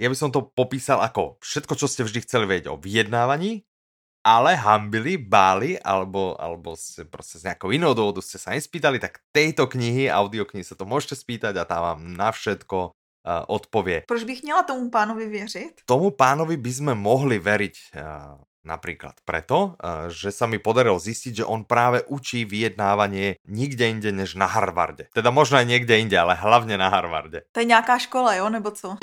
ja by som to popísal ako všetko, čo ste vždy chceli vedieť o vyjednávaní, ale hambili, báli, alebo, alebo ste proste z nejakou inou dôvodu ste sa nespýtali, tak tejto knihy, audioknihy sa to môžete spýtať a tá vám na všetko uh, odpovie. Proč bych měla tomu pánovi věřit? Tomu pánovi by sme mohli veriť uh, napríklad preto, uh, že sa mi podarilo zistiť, že on práve učí vyjednávanie nikde inde než na Harvarde. Teda možno aj niekde inde, ale hlavne na Harvarde. To je nějaká škola, jo, nebo co?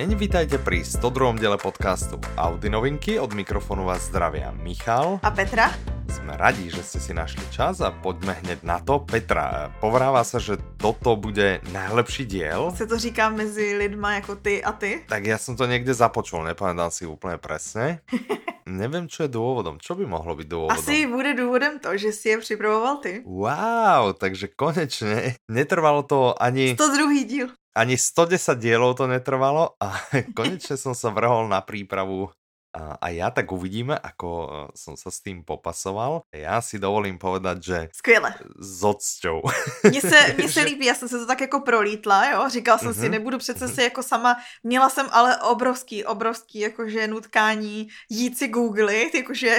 Deň, vítajte pri 102. diele podcastu Audi novinky. Od mikrofónu vás zdravia Michal. A Petra? Sme radi, že ste si našli čas a poďme hneď na to. Petra, povráva sa, že toto bude najlepší diel. Se to říká mezi lidma jako ty a ty? Tak ja som to niekde započul, nepamätám si úplne presne. Neviem, čo je dôvodom. Čo by mohlo byť dôvodom? Asi bude důvodem to, že si je připravoval ty. Wow, takže konečne netrvalo to ani... 102. díl ani 110 dielov to netrvalo a konečne som sa vrhol na prípravu a, a ja tak uvidíme, ako e, som sa s tým popasoval. Ja si dovolím povedať, že... Skvěle. S odsťou. Mně se, mně se líbí, já jsem se to tak jako prolítla, jo. Říkal jsem mm-hmm. si, mhm. nebudu přece mm-hmm. si jako sama... Měla jsem ale obrovský, obrovský jakože nutkání jít si googlit, jakože...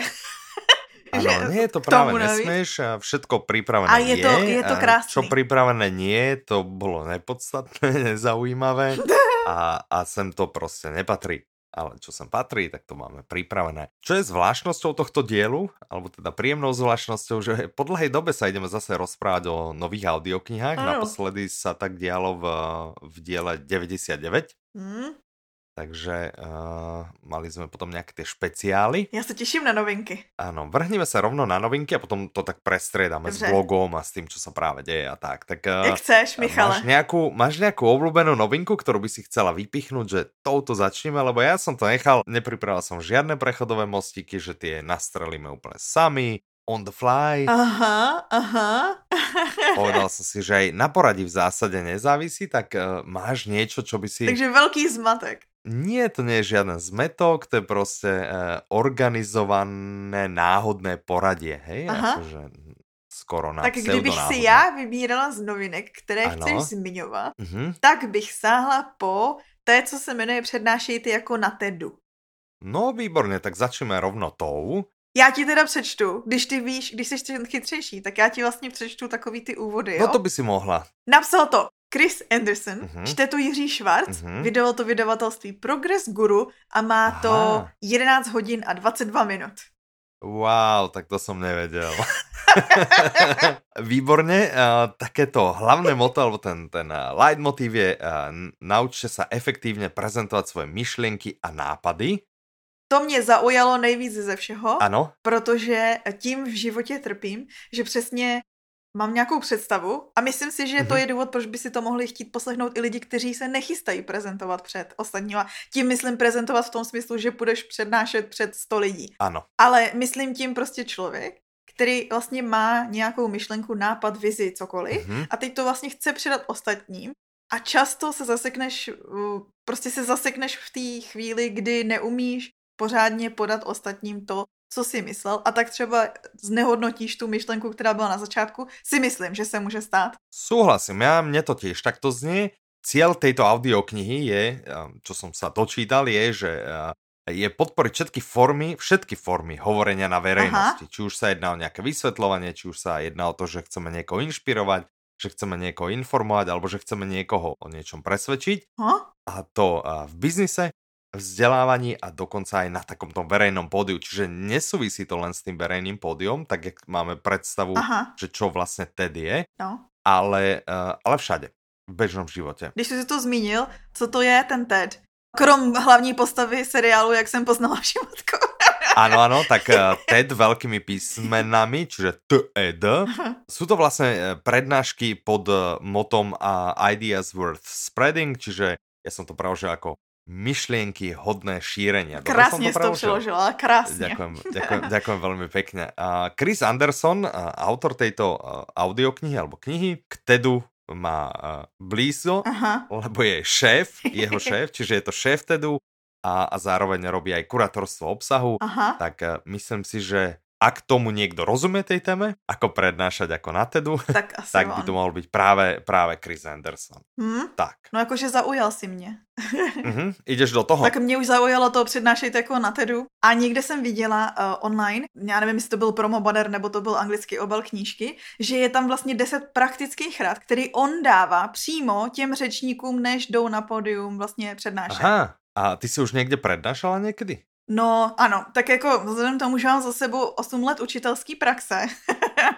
Áno, nie je to práve nesmieš a všetko pripravené a je. to, je to krásne. Čo pripravené nie, to bolo nepodstatné, nezaujímavé a, a sem to proste nepatrí. Ale čo sem patrí, tak to máme pripravené. Čo je zvláštnosťou tohto dielu, alebo teda príjemnou zvláštnosťou, že po dlhej dobe sa ideme zase rozprávať o nových audioknihách. Naposledy sa tak dialo v, v diele 99. Mm. Takže uh, mali sme potom nejaké tie špeciály. Ja sa teším na novinky. Áno, vrhneme sa rovno na novinky a potom to tak prestriedame Dobře. s blogom a s tým, čo sa práve deje a tak. tak uh, Jak chceš, Michale. Máš nejakú, máš nejakú obľúbenú novinku, ktorú by si chcela vypichnúť, že touto začneme, lebo ja som to nechal, nepripravil som žiadne prechodové mostiky, že tie nastrelíme úplne sami, on the fly. Aha, aha. Povedal som si, že aj na poradí v zásade nezávisí, tak uh, máš niečo, čo by si... Takže veľký zmatek. Nie, to nie je žiaden zmetok, to je proste uh, organizované náhodné poradie, hej? Aha. Akože skoro na Tak kdybych si já vybírala z novinek, které ano. chceš zmiňovat, uh-huh. tak bych sáhla po té, co se jmenuje Přednášej ty jako na TEDu. No výborně, tak začneme rovno tou. Já ti teda přečtu, když ty víš, když jsi chytřejší, tak já ti vlastně přečtu takový ty úvody, no jo? No to by si mohla. Napsal to Chris Anderson, uh-huh. čte to Jiří Schwarz, uh-huh. vydalo to vydavatelství Progress Guru a má Aha. to 11 hodin a 22 minut. Wow, tak to som nevedel. Výborne, uh, takéto hlavné moto, alebo ten, ten uh, leitmotiv je uh, naučte sa efektívne prezentovať svoje myšlienky a nápady. To mě zaujalo nejvíc ze všeho, ano. protože tím v životě trpím, že přesně mám nějakou představu a myslím si, že mm-hmm. to je důvod, proč by si to mohli chtít poslechnout i lidi, kteří se nechystají prezentovat před ostatníma. Tím myslím prezentovat v tom smyslu, že budeš přednášet před 100 lidí. Ano. Ale myslím tím prostě člověk, který vlastně má nějakou myšlenku, nápad, vizi, cokoliv mm-hmm. a teď to vlastně chce předat ostatním a často se zasekneš, prostě se zasekneš v té chvíli, kdy neumíš pořádně podat ostatním to, co si myslel a tak třeba znehodnotíš tu myšlenku, která byla na začátku, si myslím, že se může stát. Súhlasím, ja, mne to tiež takto znie. Cieľ tejto audioknihy je, čo som sa dočítal, je, že je podporiť všetky formy, všetky formy hovorenia na verejnosti. Aha. Či už sa jedná o nejaké vysvetľovanie, či už sa jedná o to, že chceme niekoho inšpirovať, že chceme niekoho informovať, alebo že chceme niekoho o niečom presvedčiť. Ha? A to v biznise, vzdelávaní a dokonca aj na takomto verejnom pódiu. Čiže nesúvisí to len s tým verejným pódium, tak jak máme predstavu, Aha. že čo vlastne TED je, no. ale, uh, ale všade, v bežnom životě. Když si to zmínil, co to je ten TED? Krom hlavní postavy seriálu, jak jsem poznala Šimotko. Áno, áno, tak uh, TED veľkými písmenami, čiže TED. Sú to vlastne eh, prednášky pod motom Ideas Worth Spreading, čiže ja som to preložil ako myšlienky hodné šírenia. Krásne to, to preložila, krásne. Ďakujem, ďakujem, ďakujem veľmi pekne. Chris Anderson, autor tejto audioknihy alebo knihy, k TEDu má blízo, Aha. lebo je šéf, jeho šéf, čiže je to šéf TEDu a, a zároveň robí aj kurátorstvo obsahu, Aha. tak myslím si, že ak tomu niekto rozumie tej téme, ako prednášať ako na TEDu, tak, asi tak by to mohol byť práve, práve Chris Anderson. Hmm? Tak. No jakože zaujal si mě. uh-huh. Ideš do toho? Tak mě už zaujalo to přednášet jako na TEDu. A někde jsem viděla uh, online, já nevím, jestli to byl promo banner nebo to byl anglický obal knížky, že je tam vlastně 10 praktických rad, který on dává přímo těm řečníkům, než jdou na pódium vlastně přednášet. Aha. A ty si už někde prednášala někdy? No ano, tak jako vzhledem tomu, že mám za sebou 8 let učitelský praxe.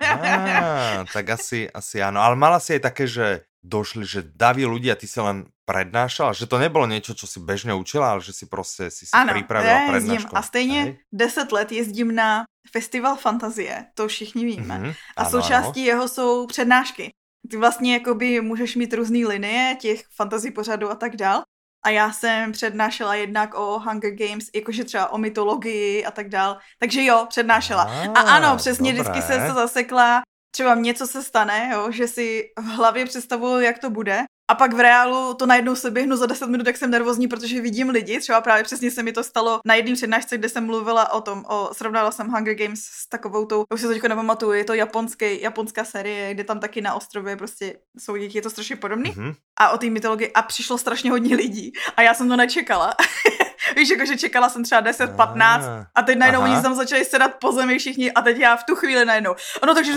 Á, tak asi, asi áno. Ale mala si aj také, že došli, že daví ľudia, ty si len prednášala, že to nebolo niečo, čo si bežne učila, ale že si prostě si, si ano, jezdím prednášku. a stejně Hej? 10 let jezdím na Festival Fantazie, to všichni víme. Mhm, A ano, součástí ano. jeho jsou přednášky. Ty vlastně jakoby můžeš mít různé linie těch fantasy pořadů a tak dál. A já jsem přednášela jednak o Hunger Games, jakože třeba o mytologii a tak dál. Takže jo, přednášela. A ano, přesně, dobré. vždycky jsem se zasekla, třeba něco se stane, jo, že si v hlavě představuju, jak to bude. A pak v reálu to najednou se běhnu za 10 minut, jak jsem nervózní, protože vidím lidi. Třeba právě přesně se mi to stalo na jedné přednášce, kde jsem mluvila o tom, o, srovnala jsem Hunger Games s takovou tou, už si to nepamatuju, je to japonský, japonská série, kde tam taky na ostrově prostě jsou děti, je to strašně podobný. Mhm. A o té mytologii a přišlo strašně hodně lidí. A já jsem to nečekala. Víš, jakože čekala jsem třeba 10-15 Á, a teď najednou aha. oni tam začali sedat po zemi všichni a teď já v tu chvíli najednou. Ano, takže...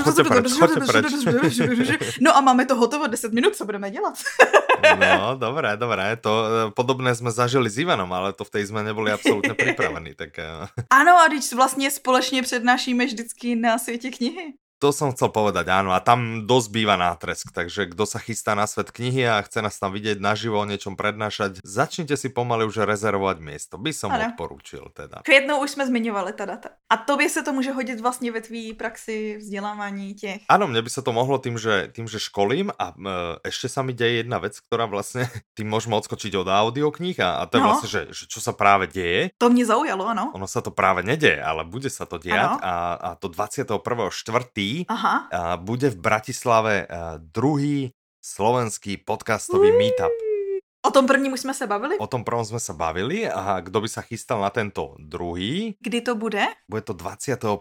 No a máme to hotovo 10 minut, co budeme dělat? No, dobré, dobré. To e, podobné jsme zažili s Ivanom, ale to v tej sme neboli absolútne pripravení. Tak e, Ano, a když vlastně společně přednášíme vždycky na světě knihy. To som chcel povedať, áno. A tam dosť býva nátresk, takže kto sa chystá na svet knihy a chce nás tam vidieť naživo o niečom prednášať, začnite si pomaly už rezervovať miesto. By som Ano. odporúčil teda. Květnou už jsme zmiňovali ta data. A tobě se to může hodit vlastně ve tvý praxi vzdělávání těch. Áno, mne by sa to mohlo tým, že, tým, že školím a e, ešte sa mi deje jedna vec, ktorá vlastne, tým môžeme odskočiť od audiokníh a, a to je No. vlastne, že, že čo sa práve deje. To mě zaujalo, ano. Ono sa to práve nedeje, ale bude sa to diať a, a to 21.4. Aha. a bude v Bratislave a, druhý slovenský podcastový meetup. O tom prvním už jsme se bavili? O tom prvom sme sa bavili a kto by sa chystal na tento druhý, Kdy to bude? bude to 21.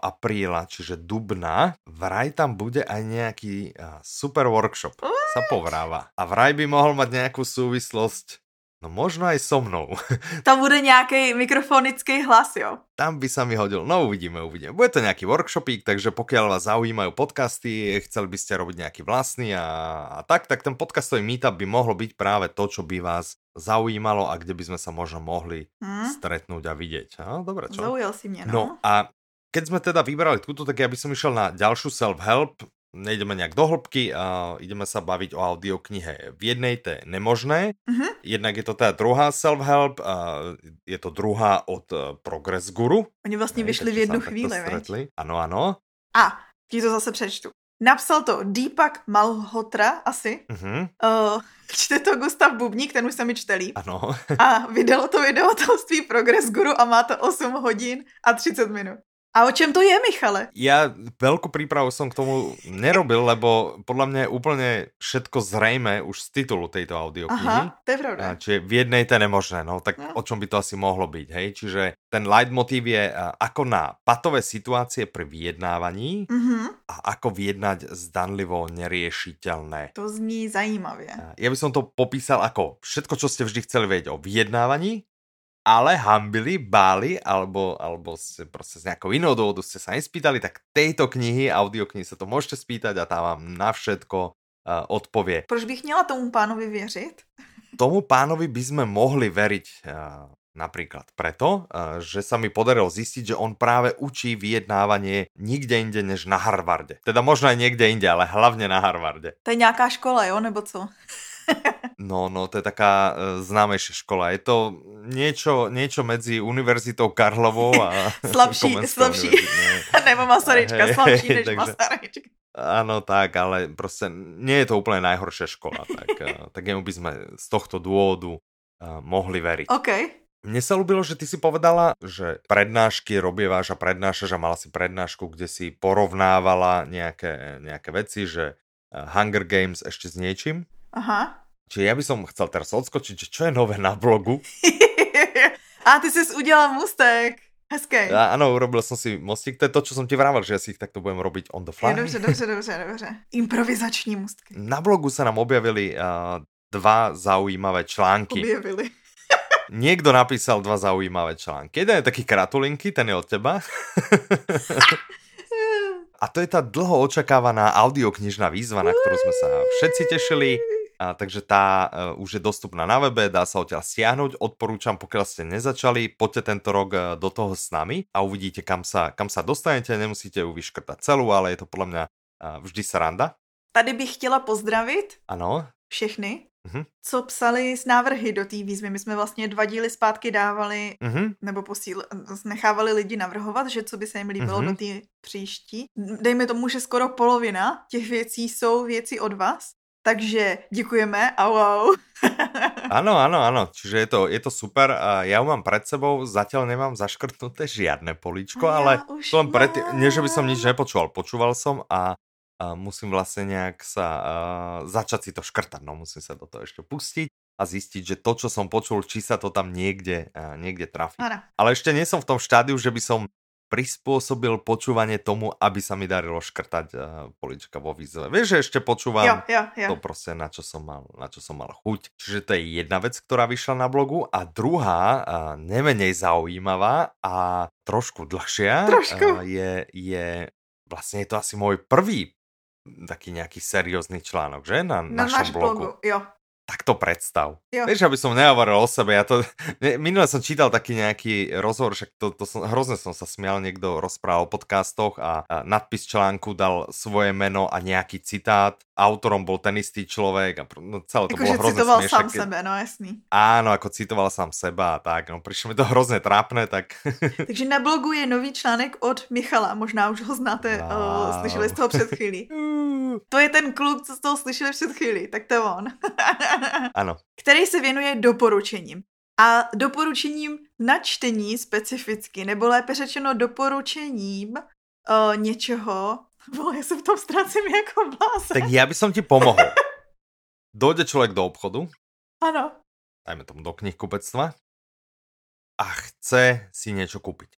apríla, čiže dubna. Vraj tam bude aj nejaký a, super workshop, sa povráva. A vraj by mohol mať nejakú súvislosť, no možno aj so mnou. Tam bude nějaký mikrofonický hlas, jo? Tam by sa mi hodil, no uvidíme, uvidíme. Bude to nejaký workshopík, takže pokiaľ vás zaujímajú podcasty, chceli by ste robiť nejaký vlastný a, a tak, tak ten podcastový meetup by mohlo byť práve to, čo by vás zaujímalo a kde by sme sa možno mohli Hm? stretnúť a vidieť. Dobre, čo? Zaujal si mě, no. No a keď sme teda vybrali túto, tak ja by som išiel na ďalšiu self-help. Nejdeme nejak do hĺbky a ideme sa baviť o audioknihe. V jednej to je nemožné, Mhm. jednak je to teda druhá self-help, a je to druhá od eh, Progress Guru. Oni vlastně vyšli v jednu chvíli, stretli. Ano, ano. A, ti to zase přečtu. Napsal to Deepak Malhotra asi. Mhm, Uh, čte to Gustav Bubník, ten už se mi čte líp. ano. A vydalo to vydavatelství Progress Guru a má to 8 hodin a 30 minut. A o čem to je, Michale? Ja veľkú prípravu som k tomu nerobil, lebo podľa mňa je úplne všetko zrejme už z titulu tejto audioknihy. Aha, to je pravda. Čiže v jednej to je nemožné, no tak No. o čom by to asi mohlo byť, hej? Čiže ten leitmotív je ako na patové situácie pri vyjednávaní Mhm, a ako vyjednať zdanlivo neriešiteľné. to zní zajímavě. A Ja by som to popísal ako všetko, čo ste vždy chceli vedieť o vyjednávaní, ale hambili, báli, alebo, alebo ste proste z nejakou inou dôvodu ste sa nespýtali, tak tejto knihy, audioknihy sa to môžete spýtať a tá vám na všetko uh, odpovie. Proč bych měla tomu pánovi věřit? Tomu pánovi by sme mohli veriť uh, napríklad preto, uh, že sa mi podarilo zistiť, že on práve učí vyjednávanie nikde inde než na Harvarde. Teda možno aj niekde inde, ale hlavne na Harvarde. To je nějaká škola, jo, nebo co? No, no, to je taká uh, známejšia škola. Je to niečo, niečo medzi Univerzitou Karlovou a Slabší, slabší. nebo Masaryčka, Hej, slabší než takže- Masaryčka. Áno, tak, ale proste nie je to úplne najhoršia škola, tak, uh, tak jemu by sme z tohto dôvodu uh, mohli veriť. OK. Mne sa ľúbilo, že ty si povedala, že prednášky robieváš a prednášaš a mala si prednášku, kde si porovnávala nejaké, nejaké veci, že uh, Hunger Games ešte s niečím. Aha. Čiže ja by som chcel teraz odskočiť, že čo je nové na blogu. A ty jsi udělal mustek. Hezké. Áno, urobil som si mostík. To je to, čo som ti vravel, že ja si ich takto budem robiť on the fly. Je, dobře, dobře, dobře, dobře. Improvizační mostky. Na blogu sa nám objavili uh, dva zaujímavé články. Objavili. Niekto napísal dva zaujímavé články. Jeden je taký kratulinky, ten je od teba. A to je tá dlho očakávaná audioknižná výzva, na ktorú sme sa všetci tešili. A, takže tá uh, už je dostupná na webe, dá sa odtiaľ stiahnuť. Odporúčam, pokiaľ ste nezačali, poďte tento rok uh, do toho s nami a uvidíte, kam sa, kam sa dostanete. Nemusíte ju vyškrtať celú, ale je to podľa mňa uh, vždy sranda. Tady bych chtěla pozdravit ano. všechny, mm-hmm. co psali z návrhy do té výzvy. My jsme vlastně dva díly zpátky dávali, mm-hmm. nebo posíl, nechávali lidi navrhovat, že co by se jim líbilo mm-hmm. do té příští. Dejme tomu, že skoro polovina těch věcí jsou věci od vás. Takže děkujeme, au au. Áno, áno, áno, čiže je to, je to super. Ja ju mám pred sebou, zatiaľ nemám zaškrtnuté žiadne políčko, ja ale to len pred, nie, že by som nič nepočúval, počúval som a, a musím vlastne nejak sa a, začať si to škrtať, no musím sa do toho ešte pustiť a zistiť, že to, čo som počul, či sa to tam niekde, a, niekde trafí. Ano. Ale ešte nie som v tom štádiu, že by som prispôsobil počúvanie tomu, aby sa mi darilo škrtať uh, polička vo výzve. Vieš, že ešte počúvam jo, jo, jo. to proste, na čo, som mal, na čo som mal chuť. Čiže to je jedna vec, ktorá vyšla na blogu a druhá, uh, nemenej zaujímavá a trošku dlhšia, trošku. Uh, je, je, vlastne je to asi môj prvý taký nejaký seriózny článok, že? Na, na našom blogu. blogu. Jo tak to predstav. Jo. Vieš, aby som nehovoril o sebe, ja to, minule som čítal taký nejaký rozhovor, však to, to som, hrozne som sa smial, niekto rozprával o podcastoch a, a nadpis článku dal svoje meno a nejaký citát, autorom bol ten istý človek a no, celé to jako, bolo hrozne citoval smiešak. sám sebe, no jasný. Áno, ako citoval sám seba a tak, no prišlo mi to hrozne trápne, tak... Takže na blogu je nový článek od Michala, možná už ho znáte, wow. uh, slyšeli jste ho před chvíli. to je ten kluk, co z toho slyšeli před chvíli, tak to je on. ano. Který se věnuje doporučením. A doporučením na čtení specificky, nebo lépe řečeno doporučením uh, něčeho, Vole, ja sa v tom ztrácim ako blázen. Tak ja by som ti pomohol. Dojde človek do obchodu. Áno. Dajme tomu do knihkupectva. A chce si niečo kúpiť.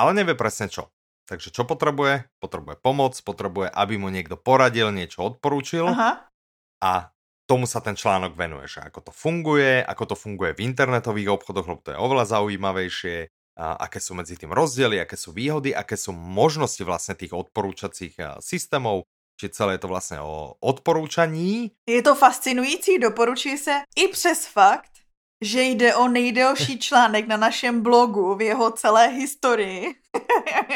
Ale nevie presne čo. Takže čo potrebuje? Potrebuje pomoc, potrebuje, aby mu niekto poradil, niečo odporúčil. Aha. A tomu sa ten článok venuje, že ako to funguje, ako to funguje v internetových obchodoch, lebo to je oveľa zaujímavejšie, aké sú medzi tým rozdiely, aké sú výhody, aké sú možnosti vlastne tých odporúčacích systémov, či celé je to vlastne o odporúčaní. Je to fascinující, doporučuje se i přes fakt, že jde o nejdelší článek na našem blogu v jeho celé historii.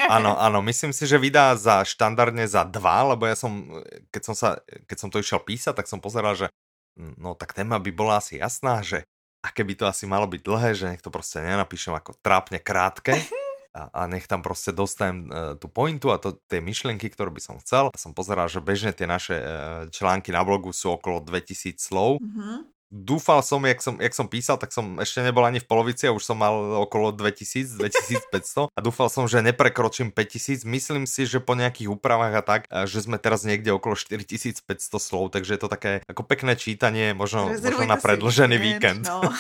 Áno, áno, myslím si, že vydá za štandardne za dva, lebo ja som, keď som, sa, keď som to išiel písať, tak som pozeral, že no tak téma by bola asi jasná, že a keby to asi malo byť dlhé, že nech to proste nenapíšem ako trápne krátke a, a nech tam proste dostanem uh, tú pointu a to, tie myšlienky, ktoré by som chcel. A som pozeral, že bežne tie naše uh, články na blogu sú okolo 2000 slov. Mm-hmm dúfal som jak, som, jak som písal, tak som ešte nebol ani v polovici a už som mal okolo 2000, 2500 a dúfal som, že neprekročím 5000. Myslím si, že po nejakých úpravách a tak, že sme teraz niekde okolo 4500 slov, takže je to také ako pekné čítanie, možno, možno na predlžený víkend. No.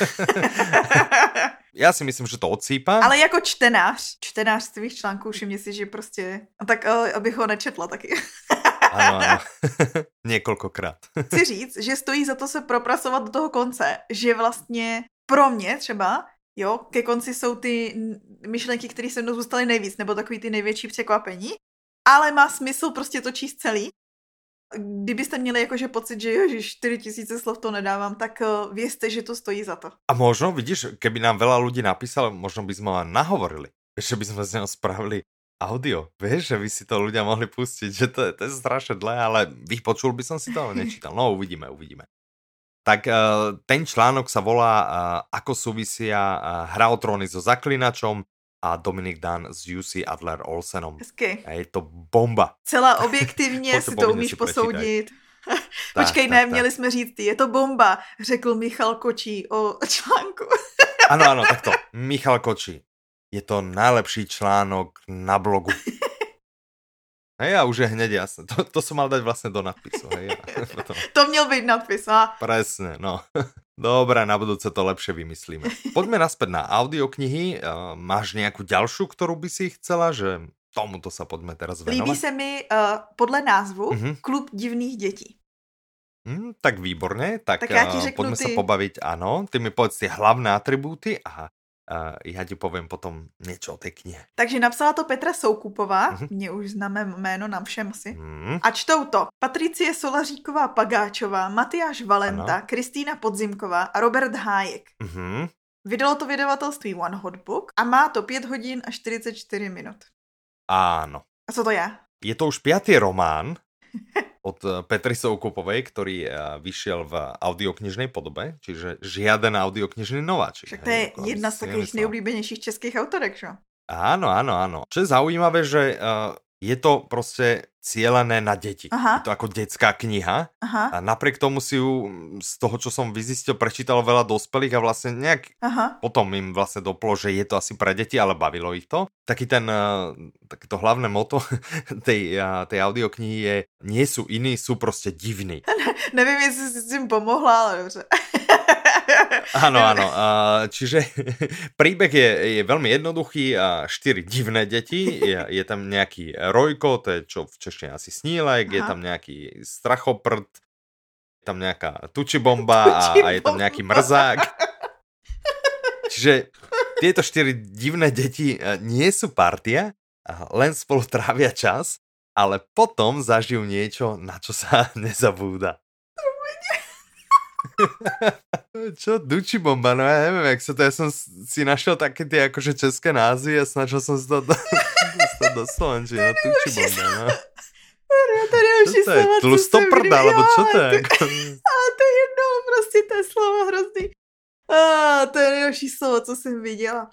Já si myslím, že to odsýpa. Ale jako čtenář, čtenář tvých článků, všimni si, že prostě, tak eh, abych ho nečetla taky. Ano, ano. Několikokrát. Chci říct, že stojí za to se propracovat do toho konce, že vlastně pro mě třeba, jo, ke konci jsou ty myšlenky, které se mnou zůstaly nejvíc, nebo takový ty největší překvapení, ale má smysl prostě to číst celý. Kdybyste měli jakože pocit, že ježiš, 4000 slov to nedávám, tak uh, vězte, že to stojí za to. A možno, vidíš, keby nám veľa ľudí napísalo, možno by sme len nahovorili. Že by sme z neho spravili audio. Vieš, že by si to ľudia mohli pustiť, že to je, to je strašne dlhé, ale vypočul by som si to, ale nečítal. No uvidíme, uvidíme. Tak uh, ten článok sa volá uh, Ako súvisia uh, hra o tróny so zaklinačom a Dominik Dan s UC Adler Olsenom. Hezky. A je to bomba. Celá objektivně si to umíš posoudit. Počkej, ne, tak, měli tak. jsme říct, je to bomba, řekl Michal Kočí o článku. ano, ano, takto. Michal Kočí je to najlepší článok na blogu. Hej, a už je hneď jasné. To, to som mal dať vlastne do nadpisu. Hej, potom... To měl být nadpis, a? Presne, no. Dobre, na budúce to lepšie vymyslíme. Poďme naspäť na audioknihy. Máš nejakú ďalšiu, ktorú by si chcela, že tomuto sa poďme teraz venovať? Líbí se mi uh, podle názvu uh-huh. Klub divných detí. Hmm, tak výborne, tak, tak ja uh, poďme ty... sa pobaviť, áno. Ty mi povedz tie hlavné atribúty a Uh, já ti povím potom něco o té knihe. Takže napsala to Petra Soukupová, uh-huh. mě už známe jméno nám všem asi. Uh-huh. A čtou to Patricie Solaříková Pagáčová, Matyáš Valenta, Kristýna Podzimková a Robert Hájek. Uh-huh. Vydalo to vydavatelství One Hot Book a má to 5 hodin a 44 minut. Áno. A co to je? Je to už piatý román od eh, Petry Soukupovej, ktorý eh, vyšiel v audioknižnej podobe, čiže žiaden audioknižný nováčik. Však to je jedna z takých nejoblíbenějších českých autorek, čo? Áno, áno, áno. Čo je zaujímavé, že uh, je to proste cielené na deti. Aha. Je to ako detská kniha Aha. a napriek tomu si ju z toho, čo som vyzistil, prečítalo veľa dospelých a vlastne nejak Aha. potom im vlastne doplo, že je to asi pre deti, ale bavilo ich to. Taký ten, uh, to hlavné moto tej, uh, tej audioknihy je nie sú iní, sú proste divní. Nevím, jestli si s tím pomohla, ale dobře. Áno, áno. Čiže príbeh je, je veľmi jednoduchý. Štyri divné deti. Je, je tam nejaký Rojko, to je čo v češtine asi snílek, Aha. je tam nejaký strachoprd, je tam nejaká tučibomba a, a je tam nejaký mrzák. Čiže tieto štyri divné deti e, nie sú partia, len spolu trávia čas, ale potom zažijú niečo, na čo sa nezabúda. Čo, Duči bomba, no ja neviem, jak sa to, ja som si našiel také tie akože české názvy a snažil som si to dostať do Slovenčiny, no Duči bomba, no. To nejlepší slovo, co jsem viděla. alebo čo to je? Ale to je jedno, prostě to je slovo hrozný. A, to je nejlepší slovo, co jsem viděla.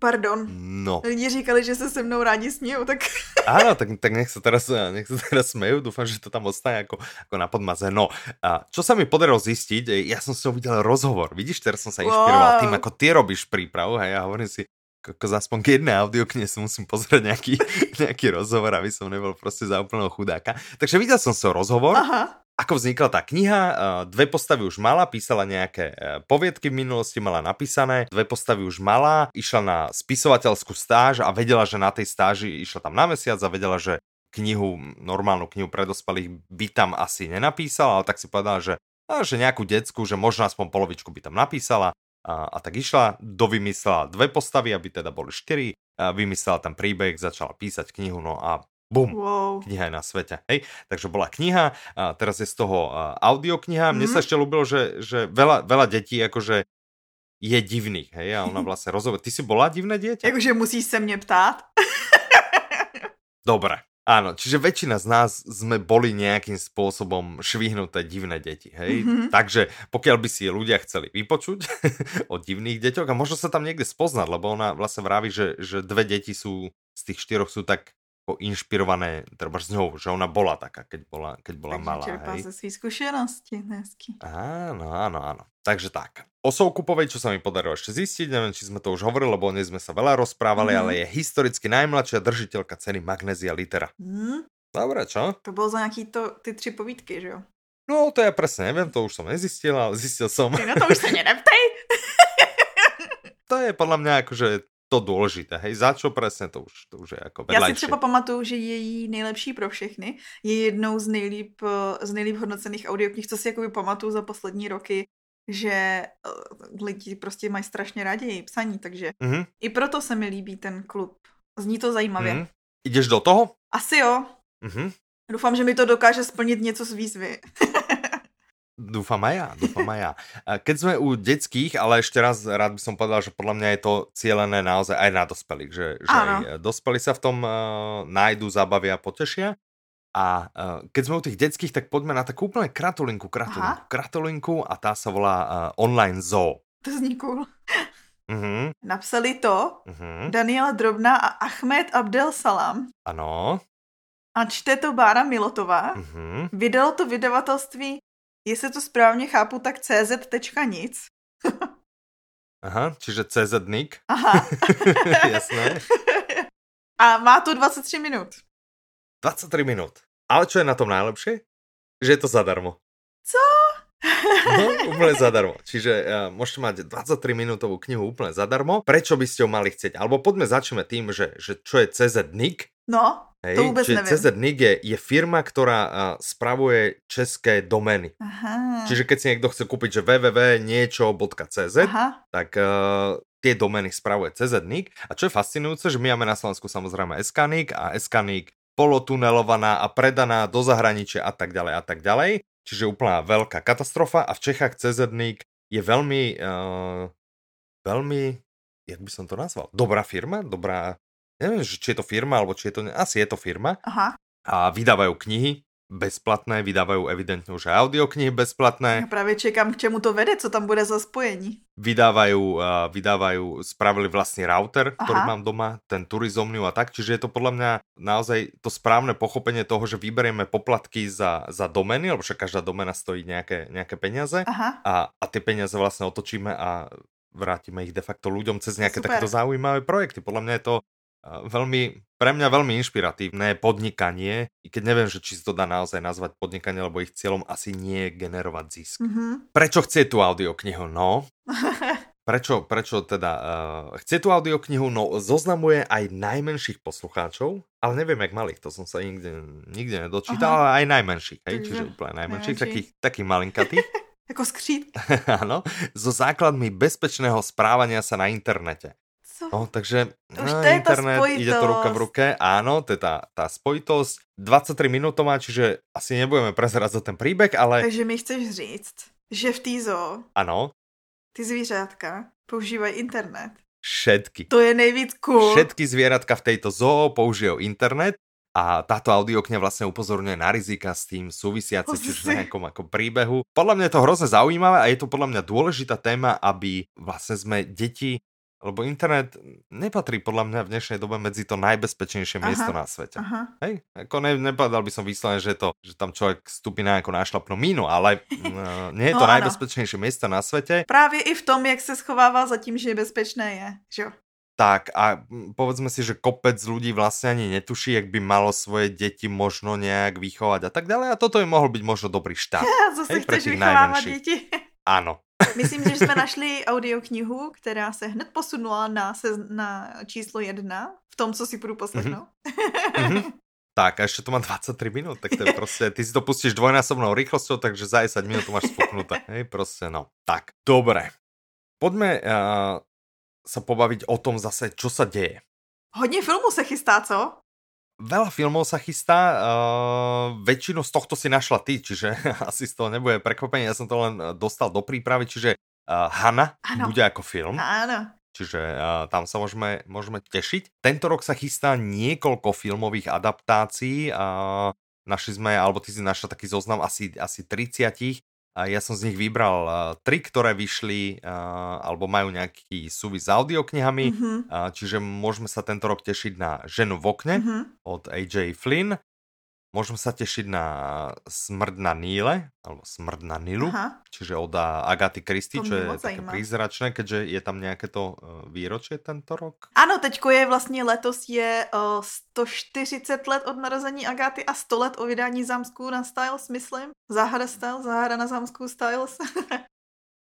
Pardon. No. Lidi říkali, že se se mnou rádi smějou, tak... Áno, tak, tak nech sa teraz, nech sa teraz smejú, dúfam, že to tam ostane ako, ako na podmaze. No, a čo sa mi podarilo zistiť, ja som si videl rozhovor, vidíš, teraz som sa inšpiroval wow. tým, ako ty robíš prípravu, hej, ja hovorím si, ako aspoň k jednej audiokne si musím pozrieť nejaký, nejaký rozhovor, aby som nebol proste za úplného chudáka. Takže videl som sa rozhovor Aha ako vznikla tá kniha, dve postavy už mala, písala nejaké e, poviedky v minulosti, mala napísané, dve postavy už mala, išla na spisovateľskú stáž a vedela, že na tej stáži išla tam na mesiac a vedela, že knihu, normálnu knihu pre dospelých by tam asi nenapísala, ale tak si povedala, že, že nejakú decku, že možno aspoň polovičku by tam napísala. A, a tak išla, dovymyslela dve postavy, aby teda boli štyri, vymyslela tam príbeh, začala písať knihu, no a Bum, wow. kniha je na svete. Hej? Takže bola kniha, a teraz je z toho audiokniha. Mne mm-hmm. sa ešte ľúbilo, že, že veľa, veľa detí akože je divných, hej, a ona vlastne rozhovor. Ty si bola divné dieťa? Jakože musíš sa mne ptát. Dobre, áno, čiže väčšina z nás sme boli nejakým spôsobom švihnuté divné deti, hej? Mm-hmm. Takže pokiaľ by si ľudia chceli vypočuť o divných deťoch a možno sa tam niekde spoznať, lebo ona vlastne vraví, že, že dve deti sú z tých štyroch sú tak inšpirované treba z ňou, že ona bola taká, keď bola, keď bola Takže malá. čerpá hej. ze hezky. Áno, áno, áno. Takže tak. O Soukupovej, čo sa mi podarilo ešte zistiť, neviem, či sme to už hovorili, lebo o nej sme sa veľa rozprávali, mm. ale je historicky najmladšia držiteľka ceny Magnézia Litera. Mm. Dobre, čo? To bolo za nejaký to, ty tři povídky, že jo? No, to ja presne neviem, to už som nezistil, ale zistil som. Ty na to už sa neneptej. to je podľa mňa akože to důležité, hej, za čo presne, to už, to už je jako vedlejší. Já si třeba pamatuju, že její nejlepší pro všechny je jednou z nejlíp, z nejlíp hodnocených audioknih, co si jakoby pamatuju za poslední roky, že eh, lidi prostě mají strašně rádi její psaní, takže mm-hmm. i proto se mi líbí ten klub. Zní to zajímavě. Mm-hmm. Jdeš do toho? Asi jo. Mm-hmm. Doufám, že mi to dokáže splnit něco z výzvy. Dúfam aj ja, dúfam aj ja. Keď sme u detských, ale ešte raz rád by som povedal, že podľa mňa je to cieľené naozaj aj na dospelých, že, že aj dospelí sa v tom uh, nájdu, zabavia, potešia. A uh, keď sme u tých detských, tak poďme na takú úplne kratulinku, kratulinku, Aha. kratulinku a tá sa volá uh, Online Zoo. To zní cool. Uh-huh. Napsali to uh-huh. Daniela Drobná a Ahmed Abdel Salam. Ano. A čte to Bára Milotová. Uh-huh. Vydalo to vydavatelství Jestli to správně chápu, tak cz. nic. Aha, čiže CZ Nick. Aha. Jasné. A má to 23 minut. 23 minút. Ale čo je na tom najlepšie? Že je to zadarmo. Co? No, úplne zadarmo. Čiže uh, môžete mať 23 minútovú knihu úplne zadarmo. Prečo by ste ju mali chcieť? Alebo poďme začneme tým, že, že čo je CZ Nick. No, Hej, to vôbec neviem. CZ Nick je, je firma, ktorá uh, spravuje české domény. Aha. Čiže keď si niekto chce kúpiť, že www.niečo.cz, tak uh, tie domény spravuje CZ Nick. A čo je fascinujúce, že my máme na Slovensku samozrejme SK Nick a SK Nick polotunelovaná a predaná do zahraničia a tak ďalej a tak ďalej. Čiže úplná veľká katastrofa a v Čechách CZNIK je veľmi, uh, veľmi, jak by som to nazval, dobrá firma, dobrá, neviem, či je to firma, alebo či je to, asi je to firma. Aha. A vydávajú knihy, bezplatné, vydávajú evidentne už audioknihy bezplatné. Ja práve čekám, k čemu to vede, co tam bude za spojení. Vydávajú, uh, vydávajú, spravili vlastný router, Aha. ktorý mám doma, ten Turizomniu a tak, čiže je to podľa mňa naozaj to správne pochopenie toho, že vyberieme poplatky za, za domény, lebo však každá domena stojí nejaké, nejaké peniaze Aha. a, a tie peniaze vlastne otočíme a vrátime ich de facto ľuďom cez nejaké Super. takéto zaujímavé projekty. Podľa mňa je to veľmi, pre mňa veľmi inšpiratívne podnikanie, i keď neviem, že či si to dá naozaj nazvať podnikanie, lebo ich cieľom asi nie je generovať zisk. Mm-hmm. Prečo chce tú audioknihu? No, prečo, prečo teda uh, chce tú audioknihu? No, zoznamuje aj najmenších poslucháčov, ale neviem, jak malých, to som sa nikde, nikde nedočítal, Aha. ale aj najmenších, hej, čiže úplne najmenších, takých, takých malinkatých. Ako skřít. Áno, so základmi bezpečného správania sa na internete. No, takže Už to je internet, ide to ruka v ruke, áno, to je tá, tá spojitosť. 23 minútová, čiže asi nebudeme prezerať za ten príbeh, ale... Takže mi chceš říct, že v té zoo... Áno. Ty zvířátka používají internet. Všetky. To je nejvíc cool. Všetky zvieratka v tejto zoo použijú internet a táto audiokňa vlastne upozorňuje na rizika s tým súvisiace, čiže na nejakom ako príbehu. Podľa mňa je to hrozne zaujímavé a je to podľa mňa dôležitá téma, aby vlastne sme deti lebo internet nepatrí podľa mňa v dnešnej dobe medzi to najbezpečnejšie aha, miesto na svete. Aha. Hej? Ako ne, nepovedal by som vyslovene, že, to, že tam človek vstupí na nejakú nášlapnú mínu, ale uh, nie je to no, najbezpečnejšie miesto na svete. Právě i v tom, jak se schovává za tím, že je bezpečné je. Že? Tak a povedzme si, že kopec ľudí vlastne ani netuší, jak by malo svoje deti možno nejak vychovať a tak ďalej. A toto by mohol byť možno dobrý štát. Ja, zase hej, chceš vychovávať deti. Áno, Myslím, že jsme našli audioknihu, která se hned posunula na, se, na číslo jedna v tom, co si budu poslechnout. Mm-hmm. Tak, a ešte to má 23 minút, tak to je proste, ty si to pustíš dvojnásobnou rýchlosťou, takže za 10 minút to máš spuknuté. Hej, proste, no. Tak, dobre. Poďme uh, sa pobaviť o tom zase, čo sa deje. Hodně filmů se chystá, co? Veľa filmov sa chystá, uh, väčšinu z tohto si našla ty, čiže asi z toho nebude prekvapenie, ja som to len dostal do prípravy, čiže uh, Hanna ano. bude ako film. Áno. Čiže uh, tam sa môžeme, môžeme tešiť. Tento rok sa chystá niekoľko filmových adaptácií. Uh, našli sme, alebo ty si našla taký zoznam asi, asi 30 a ja som z nich vybral tri, ktoré vyšli alebo majú nejaký súvis s audioknihami, mm-hmm. čiže môžeme sa tento rok tešiť na Ženu v okne mm-hmm. od AJ Flynn, Môžem sa tešiť na Smrd na Níle, alebo Smrd na Nilu, Aha. čiže od Agaty Christy, čo je také prízračné, keďže je tam nejaké to e, výročie tento rok. Ano, teďko je vlastně letos je uh, e, 140 let od narození Agaty a 100 let o vydání Zámsků na Styles, myslím. Záhada Styles, Záhada na Zámsků Styles.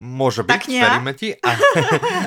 Môže byť, veríme ti. A,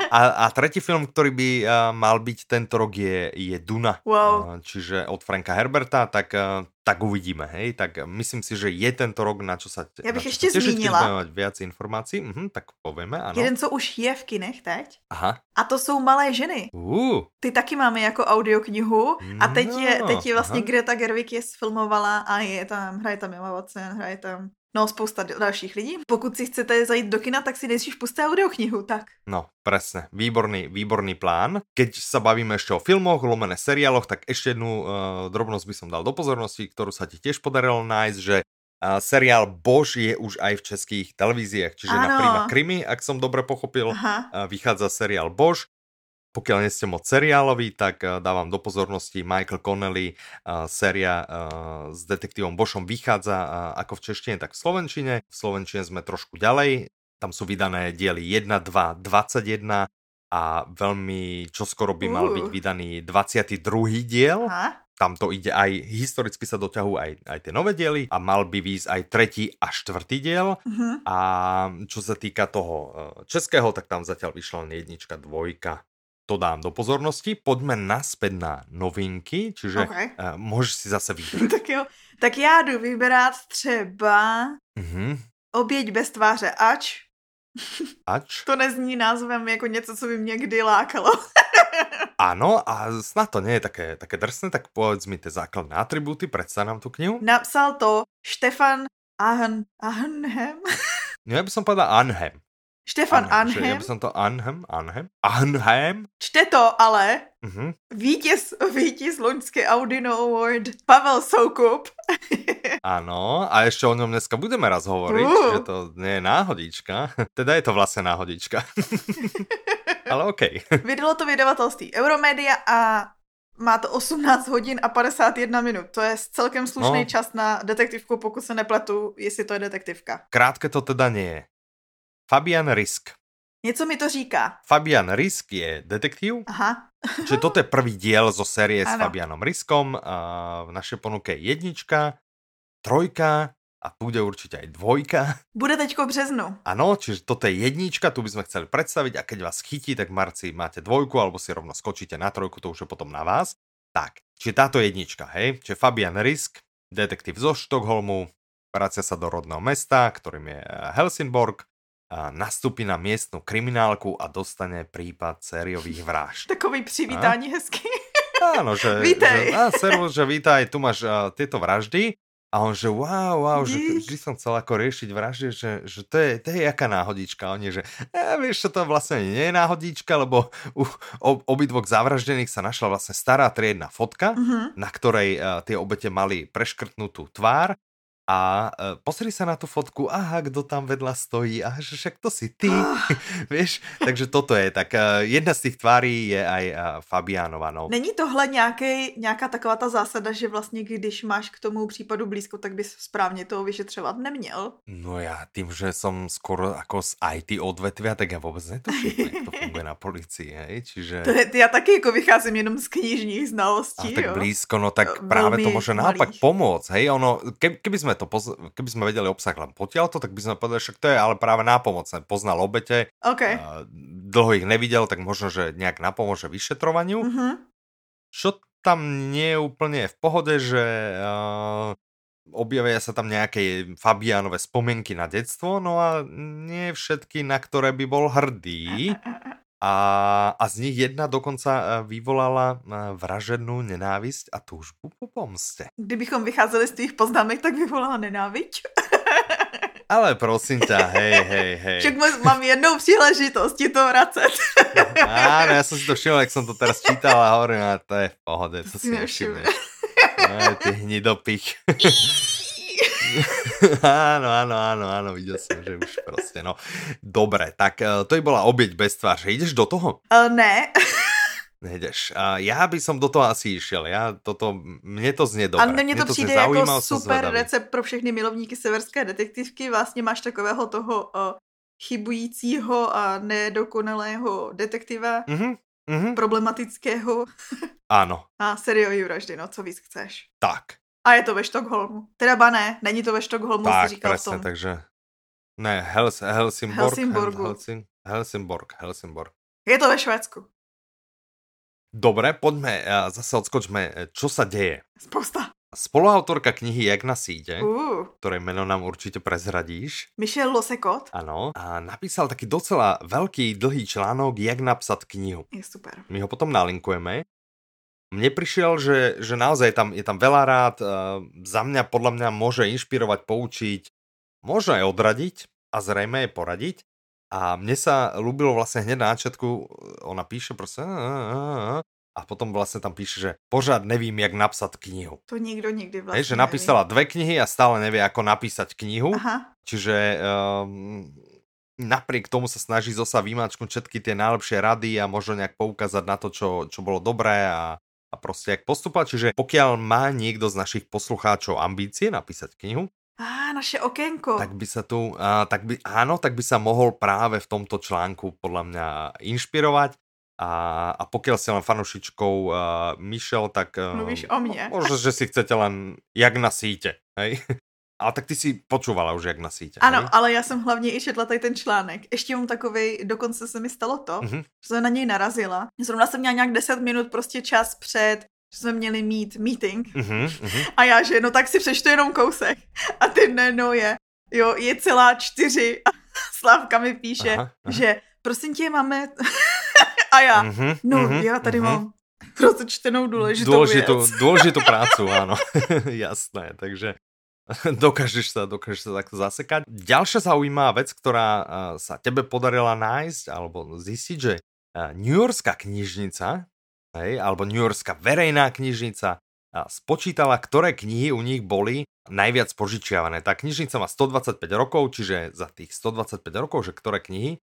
a, a tretí film, ktorý by uh, mal byť tento rok je, je Duna. Wow. Uh, čiže od Franka Herberta, tak, uh, tak uvidíme, hej. Tak myslím si, že je tento rok na čo sa Ja bych ešte zmínila. mať viac informácií, uh-huh, tak povieme, áno. Jeden, co už je v kinech teď. Aha. A to jsou Malé ženy. Uh. Ty taky máme jako audioknihu a teď no, je, teď je vlastně aha. Greta Gerwig je sfilmovala a je tam, hraje tam Emma Watson, hraje tam No, spousta dalších lidí. Pokud si chcete zajít do kina, tak si nejdřív puste audioknihu, tak. No, presne. Výborný, výborný plán. Keď sa bavíme ešte o filmoch, lomené seriáloch, tak ešte jednu uh, drobnosť by som dal do pozornosti, ktorú sa ti tiež podarilo nájsť, že uh, seriál Bož je už aj v českých televíziách, čiže ano. na Prima Krimi, ak som dobre pochopil, uh, vychádza seriál Bož. Pokiaľ nie ste moc seriáloví, tak uh, dávam do pozornosti Michael Connelly, uh, séria uh, s detektívom Bošom vychádza ako v češtine, tak v slovenčine. V slovenčine sme trošku ďalej, tam sú vydané diely 1, 2, 21 a veľmi čoskoro by mal byť vydaný 22. diel. Aha. tam to ide aj, historicky sa doťahujú aj, aj tie nové diely a mal by výjsť aj tretí a štvrtý diel. Uh-huh. A čo sa týka toho českého, tak tam zatiaľ vyšla len jednička, dvojka. To dám do pozornosti. Poďme naspäť na novinky, čiže okay. uh, môžeš si zase vybrať. tak jo, tak já jdu vybrat třeba uh-huh. Oběť bez tváře, ač Ač? To nezní názvem jako něco, co by mě kdy lákalo. Áno, a snad to nie je také, také drsné, tak povedz mi tie základné atribúty, predstav nám tú knihu. Napsal to Štefan Ahn, Ahnhem. Ja by som povedal Anhem. Štefan Anhem. Ja by som to Anhem, Anhem, Anhem. Čte to ale uh-huh. vítěz, vítěz loňské Audino Award Pavel Soukup. Áno, a ešte o ňom dneska budeme raz hovoriť, uh. že to nie je náhodička. Teda je to vlastne náhodička. ale OK. Vydalo to vydavatelství Euromedia a má to 18 hodin a 51 minut. To je celkem slušný no. čas na detektivku, pokud se nepletu, jestli to je detektivka. Krátke to teda nie je. Fabian Risk. Něco mi to říká. Fabian Risk je detektív. Aha. Čiže toto je prvý diel zo série ano. s Fabianom Riskom. V našej ponuke je jednička, trojka a bude určite aj dvojka. Bude teďko v březnu. Áno, čiže toto je jednička, tu by sme chceli predstaviť a keď vás chytí, tak marci máte dvojku alebo si rovno skočíte na trojku, to už je potom na vás. Tak, čiže táto jednička, hej, čiže Fabian Risk, detektív zo Štokholmu, vracia sa do rodného mesta, ktorým je Helsingborg, nastúpi na miestnu kriminálku a dostane prípad sériových vražd. Takový přivítání hezky. Áno, že, Vítej. že, á, servus, že vítaj, tu máš uh, tieto vraždy. A on že wow, wow, že vždy som chcel ako riešiť vraždy, že, že to, je, to je jaká náhodička. Oni, že ja, vieš, čo to vlastne nie je náhodička, lebo u ob, obidvoch zavraždených sa našla vlastne stará triedna fotka, uh-huh. na ktorej uh, tie obete mali preškrtnutú tvár a uh, pozri sa na tú fotku, aha, kto tam vedľa stojí, a že však to si ty, vieš, takže toto je, tak uh, jedna z tých tváří je aj uh, Fabiánova, no. Není tohle nějaký, nějaká taková ta zásada, že vlastně když máš k tomu případu blízko, tak bys správně toho vyšetřovat neměl? No ja tým, že som skoro ako z IT odvetvia, tak ja vôbec netuším, jak to funguje na policii, hej, čiže... To je, ja taky jako vycházím jenom z knižních znalostí, a tak jo. blízko, no tak práve to môže naopak pomôcť, hej, ono, keby sme to, poz- keby sme vedeli obsah len potiaľ to, tak by sme povedali, že to je ale práve nápomocné. Poznal obete, okay. dlho ich nevidel, tak možno, že nejak napomôže vyšetrovaniu. Uh-huh. Čo tam nie je úplne v pohode, že uh, objavia sa tam nejaké Fabianové spomienky na detstvo, no a nie všetky, na ktoré by bol hrdý. A, a z nich jedna dokonca e, vyvolala e, vražednú nenávisť a túžbu po pomste. Kdybychom vycházeli z tých poznámek, tak vyvolala nenáviť. Ale prosím ťa, hej, hej, hej. Však mám jednou příležitost ti to vracet. Áno, ja som si to všimol, jak som to teraz čítal a hovorím, a to je v pohode, to si nevšimneš. Ty hnidopich. áno, áno, áno, áno, videl som, že už proste, no. Dobre, tak uh, to by bola obieť bez tváře. Ideš do toho? Uh, ne. Nejdeš. Uh, já by som do toho asi išiel. Ja toto, mne to znie dobre. A mne to, to přijde jako super recept pro všechny milovníky severské detektivky. Vlastně máš takového toho uh, chybujícího a nedokonalého detektiva. Mm-hmm. Mm-hmm. Problematického. Áno. A seriózní vraždy, no co víc chceš. Tak. A je to ve Štokholmu. Teda ba ne, není to ve Štokholmu, tak, si říkal presne, v tom. takže... Ne, Hels, Helsingborg. Helsingborgu. Helsing, Helsingborg, Helsingborg. Je to ve Švédsku. Dobre, poďme, zase odskočme, čo sa deje. Spousta. Spoluautorka knihy Jak na síde, uh. ktoré meno nám určite prezradíš. Michel Losekot. Áno. A napísal taký docela veľký, dlhý článok Jak napsať knihu. Je super. My ho potom nalinkujeme. Mne prišiel, že, že naozaj tam, je tam veľa rád, uh, za mňa, podľa mňa môže inšpirovať, poučiť, možno aj odradiť a zrejme aj poradiť. A mne sa ľúbilo vlastne hneď na začiatku, ona píše proste a potom vlastne tam píše, že pořád nevím, jak napsať knihu. To nikto nikdy vlastne Hej, že napísala dve knihy a stále nevie, ako napísať knihu. Aha. Čiže um, napriek tomu sa snaží zosa vymačknúť všetky tie najlepšie rady a možno nejak poukázať na to, čo, čo bolo dobré a, a proste jak postupovať. Čiže pokiaľ má niekto z našich poslucháčov ambície napísať knihu, Á, naše okénko. Tak by sa tu, á, tak by, áno, tak by sa mohol práve v tomto článku podľa mňa inšpirovať. A, a pokiaľ si len fanušičkou uh, Michelle, tak... Uh, Mluvíš o mne. Možno, že si chcete len jak na síte, hej? Ale tak ty si počúvala už jak na síte. Ano, ale já jsem hlavně i četla tady ten článek. Ještě mám takovej, dokonce se mi stalo to, mm-hmm. že jsem na něj narazila. Zrovna jsem měla nějak 10 minut prostě čas před že jsme měli mít meeting. Mm-hmm, A já, že no tak si přečtu jenom kousek. A ty ne, no je, jo, je celá čtyři. A Slávka mi píše, aha, aha. že prosím tě, máme... a já, mm-hmm, no mm-hmm, já tady mm-hmm. mám rozečtenou důležitou dôležitú, věc. dôležitú prácu, áno. Jasné, takže dokážeš sa, dokážeš sa takto zasekať. Ďalšia zaujímavá vec, ktorá sa tebe podarila nájsť alebo zistiť, že New Yorkská knižnica, hej, alebo New Yorkská verejná knižnica spočítala, ktoré knihy u nich boli najviac požičiavané. Tá knižnica má 125 rokov, čiže za tých 125 rokov, že ktoré knihy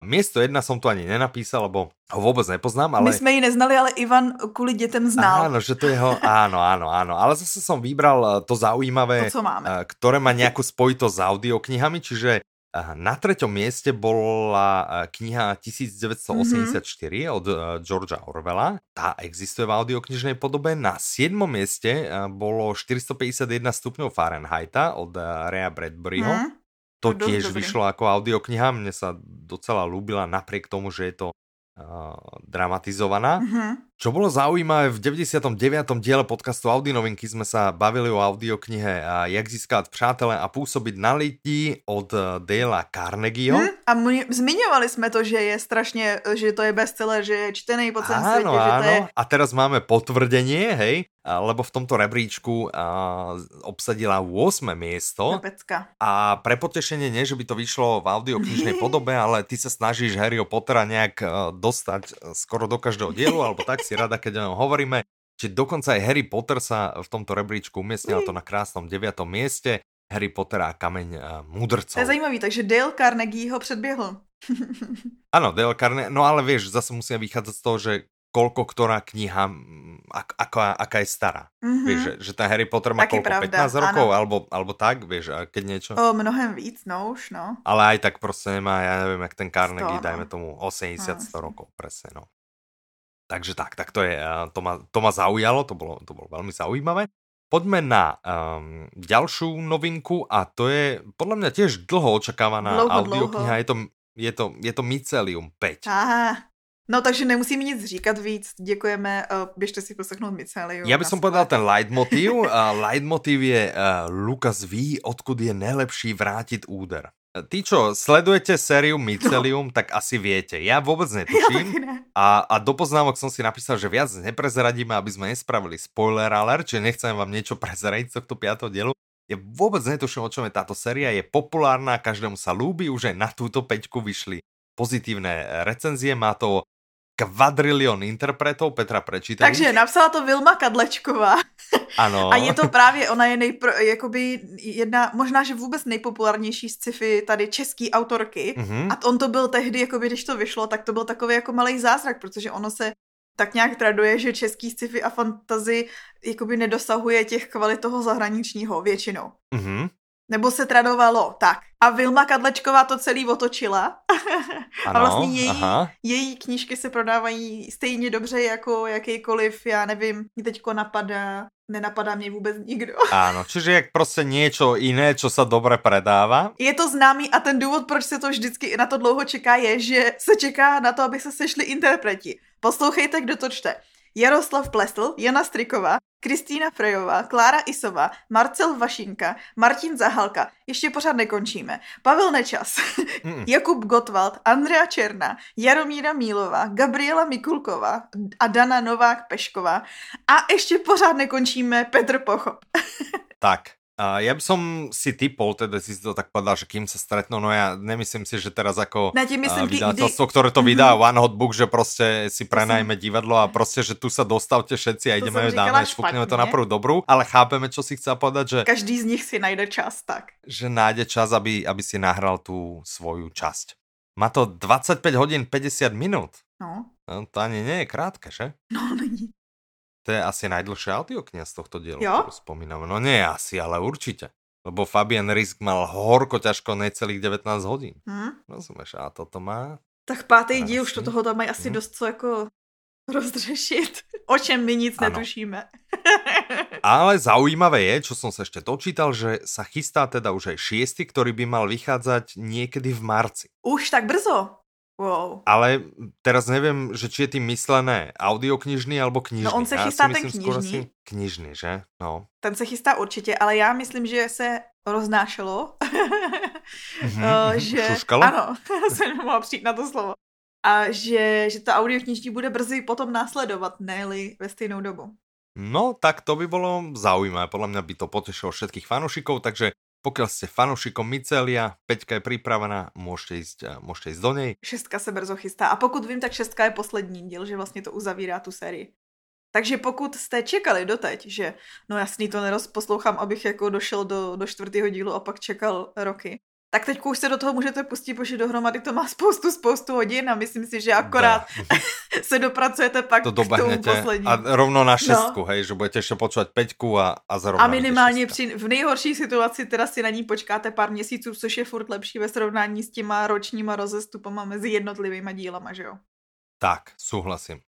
Miesto jedna som tu ani nenapísal, lebo ho vôbec nepoznám, ale... My sme ji neznali, ale Ivan kvôli detem znal. Áno, že to je ho... Áno, áno, áno. Ale zase som vybral eh, to zaujímavé, to, eh, ktoré má nejakú spojitosť s audioknihami, čiže eh, na treťom mieste bola kniha 1984 mm-hmm. od Georgia Orwella. Tá existuje v audioknižnej podobe. Na siedmom mieste bolo 451 stupňov Fahrenheita od Rea Bradburyho. Mm. To tiež dobrý. vyšlo ako audiokniha, mne sa docela ľúbila napriek tomu, že je to uh, dramatizovaná. Uh-huh. Čo bolo zaujímavé, v 99. diele podcastu Audi novinky sme sa bavili o audioknihe Jak získať přátele a pôsobiť na lidi od uh, Dale Carnegieho. Hmm, a my, zmiňovali sme to, že je strašne, že to je bestseller, že je čtený po celém áno, svete. Áno, že to je... a teraz máme potvrdenie, hej, lebo v tomto rebríčku obsadila 8. miesto. Pecka. A pre potešenie nie, že by to vyšlo v audioknižnej podobe, ale ty sa snažíš Harryho Pottera nejak dostať skoro do každého dielu, alebo tak si rada, keď o ňom hovoríme. Čiže dokonca aj Harry Potter sa v tomto rebríčku umiestnil to na krásnom 9. mieste. Harry Potter a kameň múdrcov. To je zajímavý, takže Dale Carnegie ho předběhl. Áno, Dale Carnegie, no ale vieš, zase musíme vychádzať z toho, že koľko ktorá kniha, ak, aká, aká je stará. Mm-hmm. Vieš, že, že ten Harry Potter má koľko, pravda, 15 rokov, alebo, alebo tak, vieš, a keď niečo... O, mnohem víc, no už, no. Ale aj tak proste nemá, ja neviem, jak ten Carnegie, 100, dajme tomu 80-100 no, rokov, presne, no. Takže tak, tak to je, to ma, to ma zaujalo, to bolo, to bolo veľmi zaujímavé. Poďme na um, ďalšiu novinku a to je podľa mňa tiež dlho očakávaná dlouho, audiokniha, dlouho. je to, je to, je to Mycelium 5. Aha. No takže nemusíme nic říkat víc, děkujeme, uh, běžte si poslechnout Mycelium. Ja by som povedal ten leitmotiv. Uh, leitmotiv je uh, Lukas ví, odkud je najlepší vrátiť úder. Tí, čo sledujete sériu Mycelium, no. tak asi viete. Ja vôbec netuším. Ja a, a do poznámok som si napísal, že viac neprezradíme, aby sme nespravili spoiler alert, čiže nechcem vám niečo prezradiť z tohto 5. dielu. Ja vôbec netuším, o čom je táto séria. Je populárna, každému sa ľúbi, už aj na túto peťku vyšli pozitívne recenzie. Má to kvadrilion interpretov, Petra prečítaj. Takže napsala to Vilma Kadlečková. Ano. A je to právě, ona je nejpr, jakoby jedna, možná, že vůbec nejpopulárnější z sci-fi tady český autorky. Mm-hmm. A on to byl tehdy, jakoby, když to vyšlo, tak to byl takový jako malý zázrak, protože ono se tak nějak traduje, že český sci-fi a fantasy jakoby nedosahuje těch kvalit toho zahraničního většinou. Mm-hmm. Nebo se tradovalo tak. A Vilma Kadlečková to celý otočila. Ano, a vlastně její, její knížky se prodávají stejně dobře jako jakýkoliv, já nevím, mě teďko napadá, nenapadá mě vůbec nikdo. Áno, čiže jak prostě něco jiné, co se dobře predává. Je to známý a ten důvod, proč se to vždycky na to dlouho čeká, je, že se čeká na to, aby se sešli interpreti. Poslouchejte, kdo to čte. Jaroslav Plesl, Jana Striková, Kristýna Frejová, Klára Isová, Marcel Vašinka, Martin Zahalka, ještě pořád nekončíme, Pavel Nečas, mm. Jakub Gottwald, Andrea Černá, Jaromíra Mílová, Gabriela Mikulková a Dana Novák Pešková a ještě pořád nekončíme Petr Pochop. tak, Uh, ja by som si typol, teda si to tak povedal, že kým sa stretnú, no ja nemyslím si, že teraz ako uh, vydateľstvo, ktoré to vydá mm-hmm. One Hot Book, že proste si prenajme divadlo a proste, že tu sa dostavte všetci a to ideme, dáme, špukneme to na prvú dobrú, ale chápeme, čo si chcel povedať, že... Každý z nich si najde čas, tak. Že nájde čas, aby, aby si nahral tú svoju časť. Má to 25 hodín 50 minút. No. no. To ani nie je krátke, že? No. To je asi najdlhšia audiokniha z tohto dielu, jo? ktorú spomíname. No nie asi, ale určite. Lebo Fabian Risk mal horko ťažko necelých 19 hodín. Hmm? Rozumieš, a toto má Tak pátý díl už to toho tam mají asi hmm. dost co jako rozřešit, o čem my nic ano. netušíme. Ale zaujímavé je, čo som sa ešte dočítal, že sa chystá teda už aj šiestý, ktorý by mal vychádzať niekedy v marci. Už tak brzo? Wow. Ale teraz neviem, že či je tým myslené audioknižný alebo knižný. No on se chystá ja ten knižný. knižný, že? No. Ten se chystá určitě, ale já myslím, že se roznášelo. mm-hmm. že... Šuškalo? Ano, se nemohla přijít na to slovo. A že, že ta audioknižní bude brzy potom následovat, ne ve stejnou dobu. No, tak to by bolo zaujímavé. Podľa mňa by to potešilo všetkých fanúšikov, takže pokiaľ ste fanúšikom Micelia, Peťka je pripravená, môžete ísť, eh, môžete ísť do nej. Šestka se brzo chystá. A pokud vím, tak šestka je poslední díl, že vlastně to uzavírá tu sérii. Takže pokud jste čekali doteď, že no jasný, to nerozposlouchám, abych jako došel do, do čtvrtého dílu a pak čekal roky, tak teď už se do toho můžete pustit, protože dohromady to má spoustu, spoustu hodin a myslím si, že akorát se dopracujete pak to k tomu poslední. A rovno na no. šestku, no. hej, že budete ještě počúvať peťku a, a zrovna A minimálně při, v nejhorší situaci teda si na ní počkáte pár měsíců, což je furt lepší ve srovnání s těma ročníma rozestupama mezi jednotlivými dílama, že jo? Tak, súhlasím.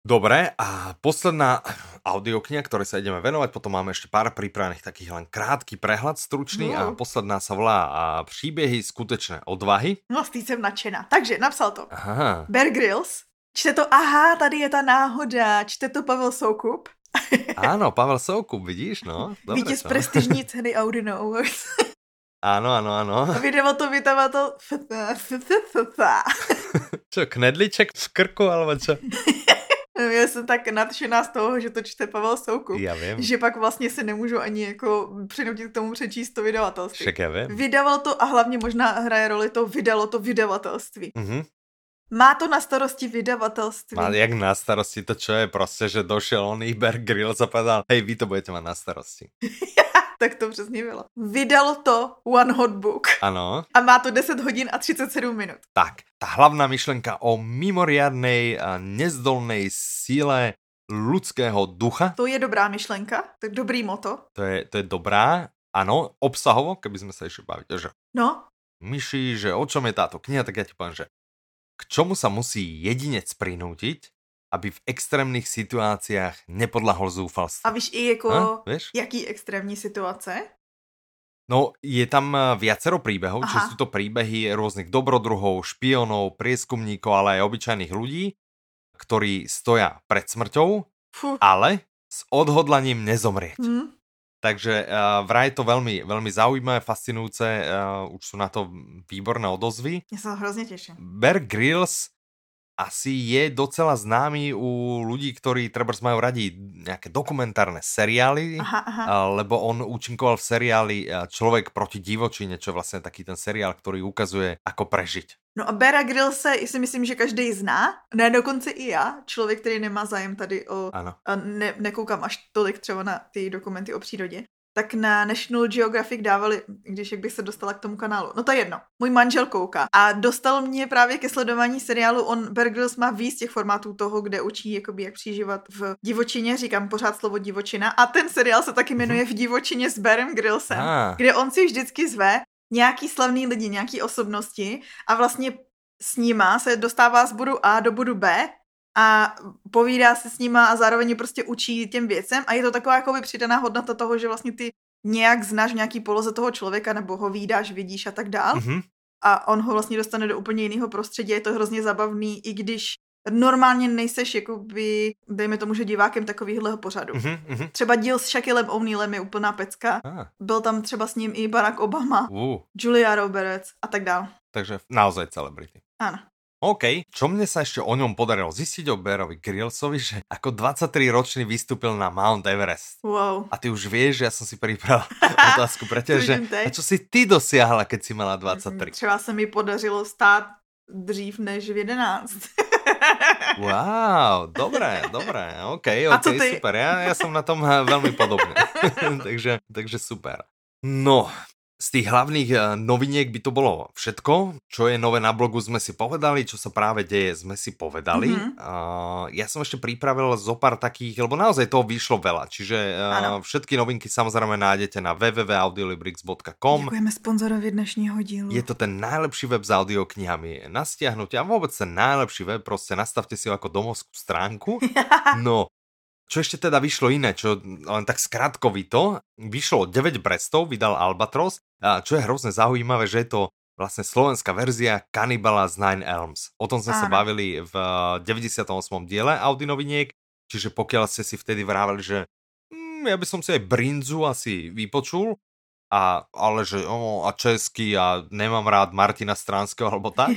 Dobre, a posledná audiokniha, ktorej sa ideme venovať, potom máme ešte pár pripravených takých len krátky prehľad, stručný no. a posledná sa volá a příběhy skutečné odvahy. No, s jsem nadšená. Takže, napsal to. Aha. Bear Grylls. Čte to, aha, tady je ta náhoda. Čte to Pavel Soukup. Áno, Pavel Soukup, vidíš, no. Dobre, Vítěz prestižní ceny Audino Awards. Áno, áno, áno. Vydával to vydavatel... čo, knedliček v krku, alebo čo? Já jsem tak nadšená z toho, že to čte Pavel Soukup. Já vím. Že pak vlastně se nemůžu ani jako přinutit k tomu přečíst to vydavatelství. Však já vím. Vydával to a hlavně možná hraje roli to, vydalo to vydavatelství. Mm-hmm. Má to na starosti vydavatelství. Má jak na starosti to, čo je prostě, že došel on Iber Grill a povedal, hej, vy to budete mať na starosti. tak to přesně bylo. Vydal to One Hot Book. Ano. A má to 10 hodin a 37 minut. Tak, ta hlavná myšlenka o mimoriadnej a nezdolnej síle ľudského ducha. To je dobrá myšlenka, to je dobrý moto. To je, to je dobrá, ano, obsahovo, keby sme sa ešte bavili, že no. Myši, že o čom je táto kniha, tak ja ti poviem, že k čomu sa musí jedinec prinútiť, aby v extrémních situacích nepodlahol zoufalství. A víš i jako, víš? jaký extrémní situace? No, je tam eh, viacero príbehov, čiže sú to príbehy rôznych dobrodruhov, špionov, prieskumníkov, ale aj obyčajných ľudí, ktorí stoja pred smrťou, Fuh. ale s odhodlaním nezomrieť. Hmm. Takže uh, vraj je to veľmi, veľmi zaujímavé, fascinujúce, uh, už sú na to výborné odozvy. Ja sa hrozne teším. Bear Grylls asi je docela známy u ľudí, ktorí treba majú radi nejaké dokumentárne seriály, aha, aha. lebo on účinkoval v seriáli Človek proti divočine, čo je vlastne taký ten seriál, ktorý ukazuje, ako prežiť. No a Bera se si myslím, že každý zná, ne dokonce i já, člověk, který nemá zájem tady o... Ano. A ne, nekoukám až tolik třeba na ty dokumenty o přírodě, tak na National Geographic dávali, když jak bych se dostala k tomu kanálu. No to je jedno. Můj manžel kouká a dostal mě právě ke sledování seriálu. On Bergils má víc těch formátů toho, kde učí jakoby jak přižívat v divočině, říkám pořád slovo divočina a ten seriál se taky jmenuje V divočině s Berem Grillsem, ah. kde on si vždycky zve nějaký slavný lidi, nějaký osobnosti a vlastně s nima se dostává z bodu A do bodu B a povídá se s nima a zároveň prostě učí těm věcem a je to taková jakoby přidaná hodnota toho, že vlastně ty nějak znáš nějaký poloze toho člověka nebo ho vídáš, vidíš a tak dál. Mm-hmm. A on ho vlastně dostane do úplně jiného prostředí, je to hrozně zabavný, i když normálně nejseš jakoby, dejme tomu, že divákem takovýhleho pořadu. Mm-hmm. Třeba díl s Shakilem O'Neillem je úplná pecka. Ah. Byl tam třeba s ním i Barack Obama, uh. Julia Roberts a tak dál. Takže naozaj celebrity. Áno. OK, čo mne sa ešte o ňom podarilo zistiť o Berovi Grillsovi, že ako 23 ročný vystúpil na Mount Everest. Wow. A ty už vieš, že ja som si pripravil otázku pre teba, že a čo si ty dosiahla, keď si mala 23? Třeba sa mi podařilo stát dřív než v 11. wow, dobré, dobré, OK, OK, super. Ja, ja som na tom veľmi podobne. takže, takže super. No, z tých hlavných eh, noviniek by to bolo všetko. Čo je nové na blogu sme si povedali, čo sa práve deje sme si povedali. Mm-hmm. Uh, ja som ešte pripravil zo pár takých, lebo naozaj toho vyšlo veľa. Čiže uh, všetky novinky samozrejme nájdete na www.audiolibrix.com. Ďakujeme sponzorovi dnešního dílu. Je to ten najlepší web s audioknihami na stiahnutie a vôbec ten najlepší web, proste nastavte si ho ako domovskú stránku. No, čo ešte teda vyšlo iné, čo len tak skratkovito, vyšlo 9 brestov, vydal Albatros, a čo je hrozne zaujímavé, že je to vlastne slovenská verzia Cannibala z Nine Elms. O tom sme Áno. sa bavili v 98. diele Audi noviniek, čiže pokiaľ ste si vtedy vrávali, že hm, ja by som si aj Brinzu asi vypočul, a, ale že o, a česky a nemám rád Martina Stránskeho alebo tak.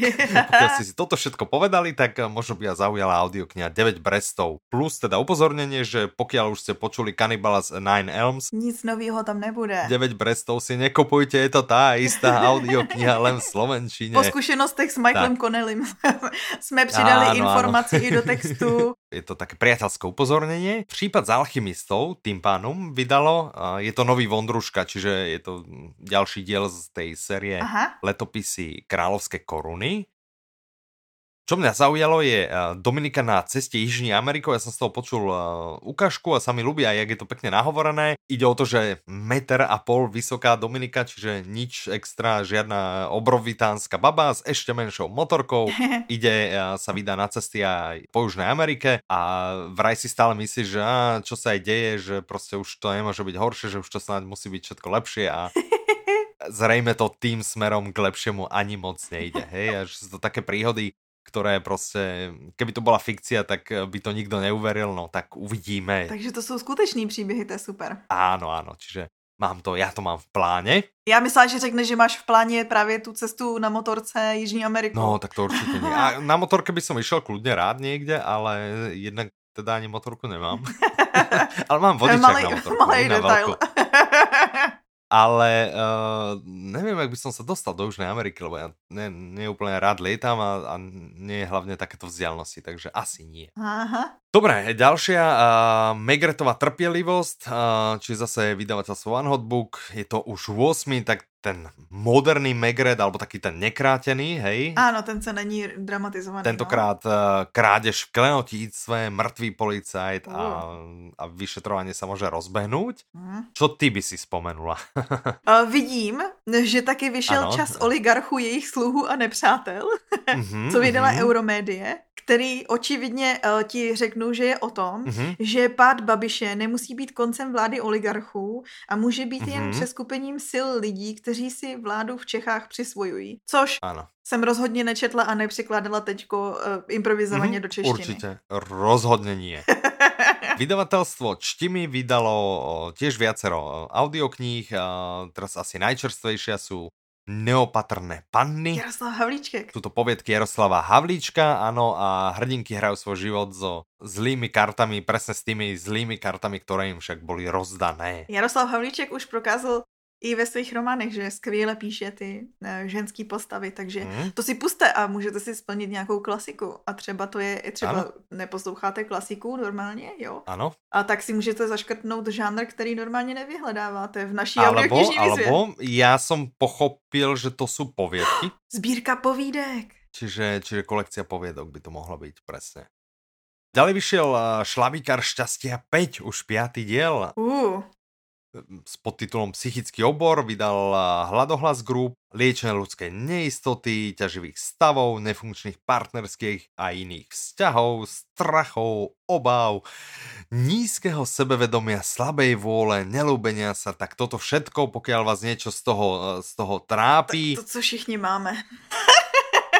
Pokiaľ ste si toto všetko povedali, tak eh, možno by ja zaujala audiokniha 9 Brestov. Plus teda upozornenie, že pokiaľ už ste počuli Cannibals Nine Elms, nic nového tam nebude. 9 Brestov si nekupujte, je to tá istá audiokniha len v Slovenčine. Po skúsenostech s Michaelem Connelim sme přidali informaci i do textu. Je to také priateľské upozornenie. Prípad s alchymistov tým pánom vydalo, je to nový Vondruška, čiže je to ďalší diel z tej série Aha. Letopisy kráľovské koruny. Čo mňa zaujalo je eh, Dominika na ceste Jižní Amerikou, ja som z toho počul uh, ukážku a sa mi aj, jak je to pekne nahovorené. Ide o to, že meter a pol vysoká Dominika, čiže nič extra, žiadna obrovitánska baba s ešte menšou motorkou. Ide, uh, sa vydá na cesty aj po Južnej Amerike a vraj si stále myslí, že á, čo sa aj deje, že proste už to nemôže byť horšie, že už to snáď musí byť všetko lepšie a zrejme to tým smerom k lepšiemu ani moc nejde, hej, a že sú to také príhody, ktoré proste, keby to bola fikcia, tak eh, by to nikto neuveril, no tak uvidíme. Takže to sú skuteční příběhy, to je super. Áno, áno, čiže mám to, já to mám v pláne. Já myslela, že řekneš, že máš v pláně právě tu cestu na motorce Jižní Ameriku. No, tak to určitě nie. A na motorke by som išiel kľudne rád niekde, ale jednak teda ani motorku nemám. ale mám vodičák malej, na motorku. Malej detail ale uh, neviem, ak by som sa dostal do Južnej Ameriky, lebo ja ne, nie úplne rád lietam a, a nie je hlavne takéto vzdialenosti, takže asi nie. Aha. Dobre, ďalšia, uh, Megretová trpielivosť, uh, či zase vydavateľstvo One Hot Book, je to už 8, tak ten moderný Megred, alebo taký ten nekrátený, hej? Áno, ten sa není dramatizovaný. Tentokrát no. uh, krádež v klenotíctve, mŕtvý policajt uh. a, a vyšetrovanie sa môže rozbehnúť. Uh. Čo ty by si spomenula? uh, vidím, že taky vyšel ano. čas oligarchů, jejich sluhu a nepřátel, uh-huh, co vydala uh-huh. Euromédie který očividně uh, ti řeknu, že je o tom, mm-hmm. že pád Babiše nemusí být koncem vlády oligarchů a může být mm-hmm. jen mhm. přeskupením sil lidí, kteří si vládu v Čechách přisvojují. Což ano. jsem rozhodně nečetla a nepřekládala teďko uh, improvizovaně mm-hmm. do češtiny. Určitě, rozhodně nie. Vydavateľstvo Čtimi vydalo tiež viacero audiokníh, teraz asi najčerstvejšia sú neopatrné panny. Jaroslav Havlíček. Sú to poviedky Jaroslava Havlíčka, áno, a hrdinky hrajú svoj život so zlými kartami, presne s tými zlými kartami, ktoré im však boli rozdané. Jaroslav Havlíček už prokázal i ve svých románech, že skvěle píše ty uh, ženský postavy, takže mm. to si puste a můžete si splnit nějakou klasiku. A třeba to je, třeba ano. neposloucháte klasiku normálně, jo? Ano. A tak si můžete zaškrtnout žánr, který normálně nevyhledáváte v naší alebo, alebo já jsem pochopil, že to jsou povědky. Sbírka povídek. Čiže, čiže kolekcia poviedok by to mohla být, presne. Ďalej vyšiel eh, Šlavíkar šťastia 5, už piatý diel. Uh s podtitulom Psychický obor vydal Hladohlas Group, liečenie ľudskej neistoty, ťaživých stavov, nefunkčných partnerských a iných vzťahov, strachov, obav, nízkeho sebevedomia, slabej vôle, nelúbenia sa, tak toto všetko, pokiaľ vás niečo z toho, z toho trápi. To, to co všichni máme.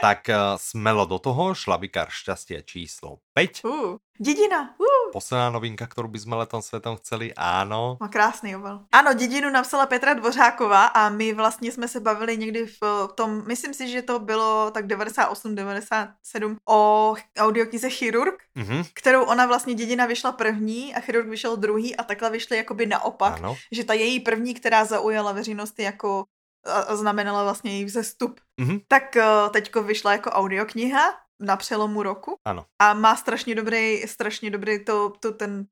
Tak uh, smelo do toho, šlabikár šťastia číslo 5. Uh, dedina. Uh. Posledná novinka, kterou by sme letom svetom chceli, áno. Má krásný obal. Ano, dědinu napsala Petra Dvořáková a my vlastně jsme se bavili někdy v tom, myslím si, že to bylo tak 98-97 o audioknize Chirurg, mm-hmm. kterou ona vlastně dědina vyšla první a Chirurg vyšel druhý a takhle vyšly jakoby naopak, ano. že ta její první, která zaujala veřejnost jako a znamenala vlastně její vzestup. Mm-hmm. Tak uh, teďko vyšla jako audiokniha na přelomu roku. Ano. A má strašně dobrý, strašně dobrý to, to ten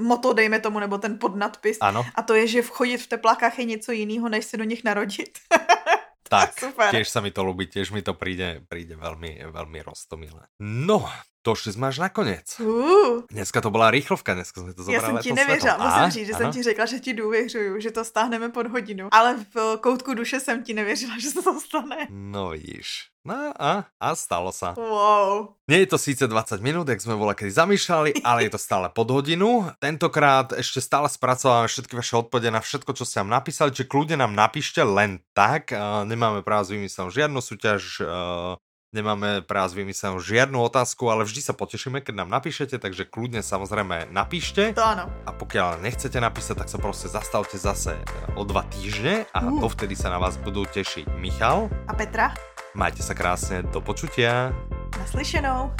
moto, dejme tomu, nebo ten podnadpis. Ano. A to je, že vchodit v teplákách je něco jiného, než se do nich narodit. Tak, Super. tiež sa mi to ľúbi, tiež mi to príde, príde veľmi, veľmi roztomilé. No, Došli jsme až nakonec. Uh. Dneska to byla rýchlovka, dneska jsme to zobrali Já jsem ti nevěřila, musím říct, že ano? jsem ti řekla, že ti důvěřuju, že to stáhneme pod hodinu. Ale v koutku duše jsem ti nevěřila, že se to stane. No vidíš. No a, a stalo sa. Wow. Nie je to síce 20 minút, jak sme bola kedy zamýšľali, ale je to stále pod hodinu. Tentokrát ešte stále spracováme všetky vaše odpovede na všetko, čo ste nám napísali, čiže kľudne nám napíšte len tak. Uh, nemáme práve s vymyslenú žiadnu súťaž, uh, Nemáme pre vás vymyslenú žiadnu otázku, ale vždy sa potešíme, keď nám napíšete, takže kľudne samozrejme napíšte. To áno. A pokiaľ nechcete napísať, tak sa proste zastavte zase o dva týždne a uh. dovtedy sa na vás budú tešiť Michal a Petra. Majte sa krásne, do počutia. Naslyšenou.